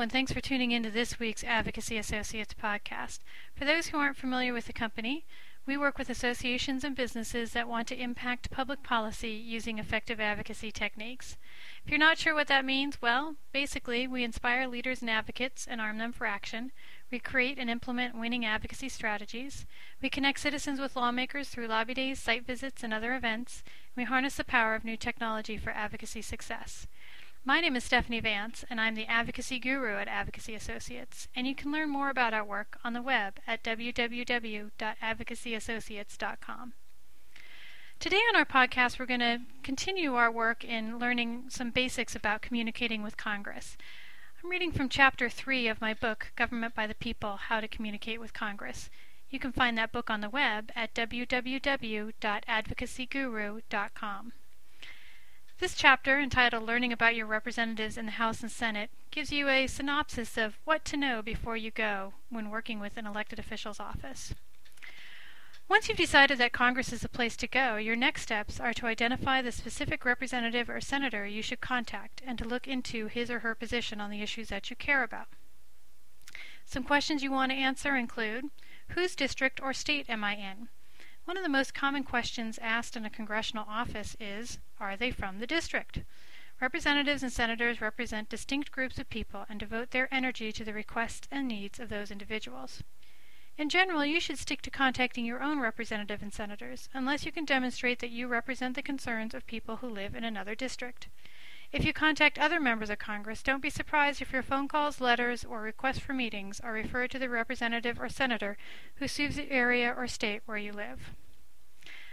And thanks for tuning in to this week's Advocacy Associates podcast. For those who aren't familiar with the company, we work with associations and businesses that want to impact public policy using effective advocacy techniques. If you're not sure what that means, well, basically, we inspire leaders and advocates and arm them for action. We create and implement winning advocacy strategies. We connect citizens with lawmakers through lobby days, site visits, and other events. We harness the power of new technology for advocacy success. My name is Stephanie Vance, and I'm the advocacy guru at Advocacy Associates, and you can learn more about our work on the web at www.advocacyassociates.com. Today on our podcast, we're going to continue our work in learning some basics about communicating with Congress. I'm reading from Chapter 3 of my book, Government by the People How to Communicate with Congress. You can find that book on the web at www.advocacyguru.com. This chapter, entitled Learning About Your Representatives in the House and Senate, gives you a synopsis of what to know before you go when working with an elected official's office. Once you've decided that Congress is the place to go, your next steps are to identify the specific representative or senator you should contact and to look into his or her position on the issues that you care about. Some questions you want to answer include Whose district or state am I in? One of the most common questions asked in a congressional office is, are they from the district? Representatives and senators represent distinct groups of people and devote their energy to the requests and needs of those individuals. In general, you should stick to contacting your own representative and senators, unless you can demonstrate that you represent the concerns of people who live in another district. If you contact other members of Congress, don't be surprised if your phone calls, letters, or requests for meetings are referred to the representative or senator who serves the area or state where you live.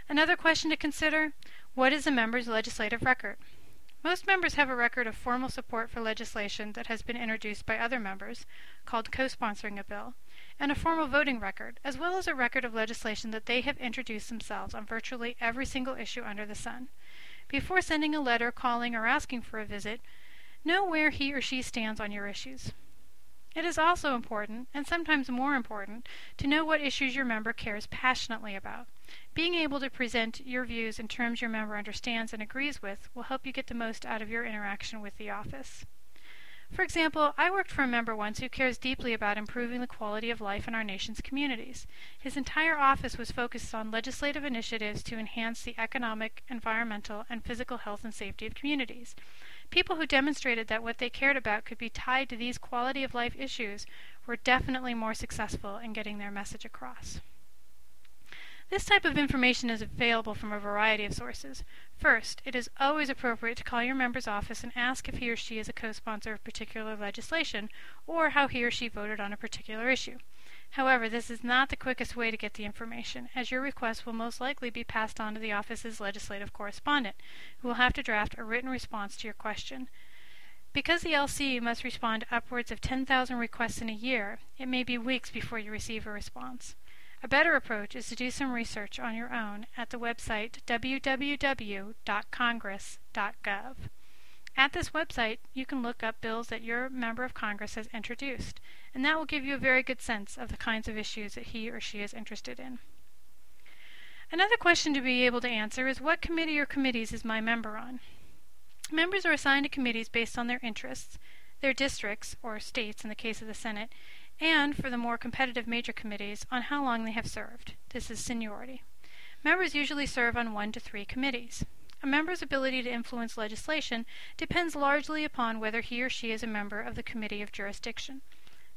Another question to consider what is a member's legislative record? Most members have a record of formal support for legislation that has been introduced by other members, called co sponsoring a bill, and a formal voting record, as well as a record of legislation that they have introduced themselves on virtually every single issue under the sun. Before sending a letter, calling, or asking for a visit, know where he or she stands on your issues. It is also important, and sometimes more important, to know what issues your member cares passionately about. Being able to present your views in terms your member understands and agrees with will help you get the most out of your interaction with the office. For example, I worked for a member once who cares deeply about improving the quality of life in our nation's communities. His entire office was focused on legislative initiatives to enhance the economic, environmental, and physical health and safety of communities. People who demonstrated that what they cared about could be tied to these quality of life issues were definitely more successful in getting their message across. This type of information is available from a variety of sources. First, it is always appropriate to call your member's office and ask if he or she is a co-sponsor of particular legislation or how he or she voted on a particular issue. However, this is not the quickest way to get the information, as your request will most likely be passed on to the office's legislative correspondent, who will have to draft a written response to your question. Because the LC must respond to upwards of 10,000 requests in a year, it may be weeks before you receive a response. A better approach is to do some research on your own at the website www.congress.gov. At this website, you can look up bills that your member of Congress has introduced, and that will give you a very good sense of the kinds of issues that he or she is interested in. Another question to be able to answer is what committee or committees is my member on? Members are assigned to committees based on their interests, their districts, or states in the case of the Senate, and for the more competitive major committees on how long they have served. This is seniority. Members usually serve on one to three committees. A member's ability to influence legislation depends largely upon whether he or she is a member of the committee of jurisdiction.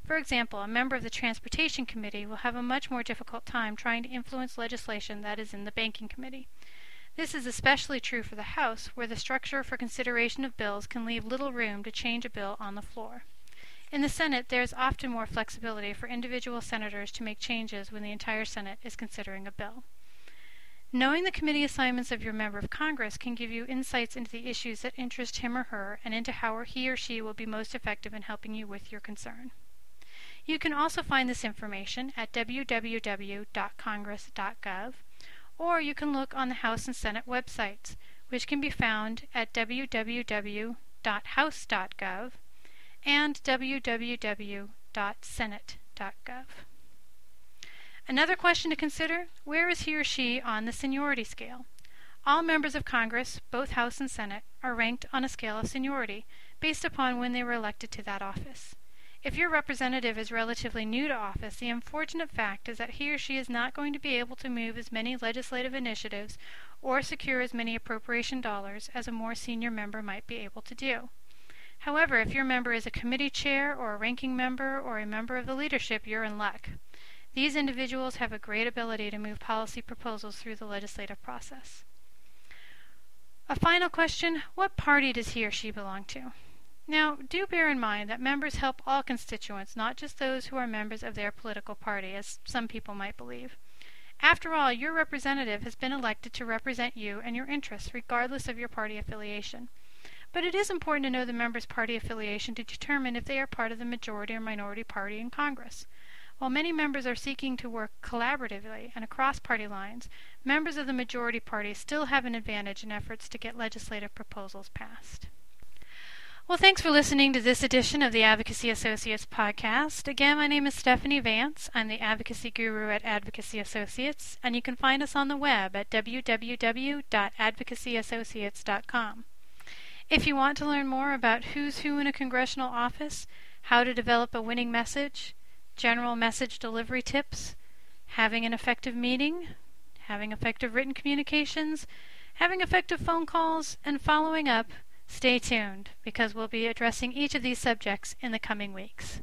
For example, a member of the Transportation Committee will have a much more difficult time trying to influence legislation that is in the Banking Committee. This is especially true for the House, where the structure for consideration of bills can leave little room to change a bill on the floor. In the Senate, there is often more flexibility for individual senators to make changes when the entire Senate is considering a bill. Knowing the committee assignments of your member of Congress can give you insights into the issues that interest him or her and into how he or she will be most effective in helping you with your concern. You can also find this information at www.congress.gov or you can look on the House and Senate websites, which can be found at www.house.gov and www.senate.gov. Another question to consider where is he or she on the seniority scale? All members of Congress, both House and Senate, are ranked on a scale of seniority based upon when they were elected to that office. If your representative is relatively new to office, the unfortunate fact is that he or she is not going to be able to move as many legislative initiatives or secure as many appropriation dollars as a more senior member might be able to do. However, if your member is a committee chair or a ranking member or a member of the leadership, you're in luck. These individuals have a great ability to move policy proposals through the legislative process. A final question What party does he or she belong to? Now, do bear in mind that members help all constituents, not just those who are members of their political party, as some people might believe. After all, your representative has been elected to represent you and your interests, regardless of your party affiliation. But it is important to know the member's party affiliation to determine if they are part of the majority or minority party in Congress. While many members are seeking to work collaboratively and across party lines, members of the majority party still have an advantage in efforts to get legislative proposals passed. Well, thanks for listening to this edition of the Advocacy Associates podcast. Again, my name is Stephanie Vance. I'm the advocacy guru at Advocacy Associates, and you can find us on the web at www.advocacyassociates.com. If you want to learn more about who's who in a congressional office, how to develop a winning message, general message delivery tips, having an effective meeting, having effective written communications, having effective phone calls, and following up, stay tuned because we'll be addressing each of these subjects in the coming weeks.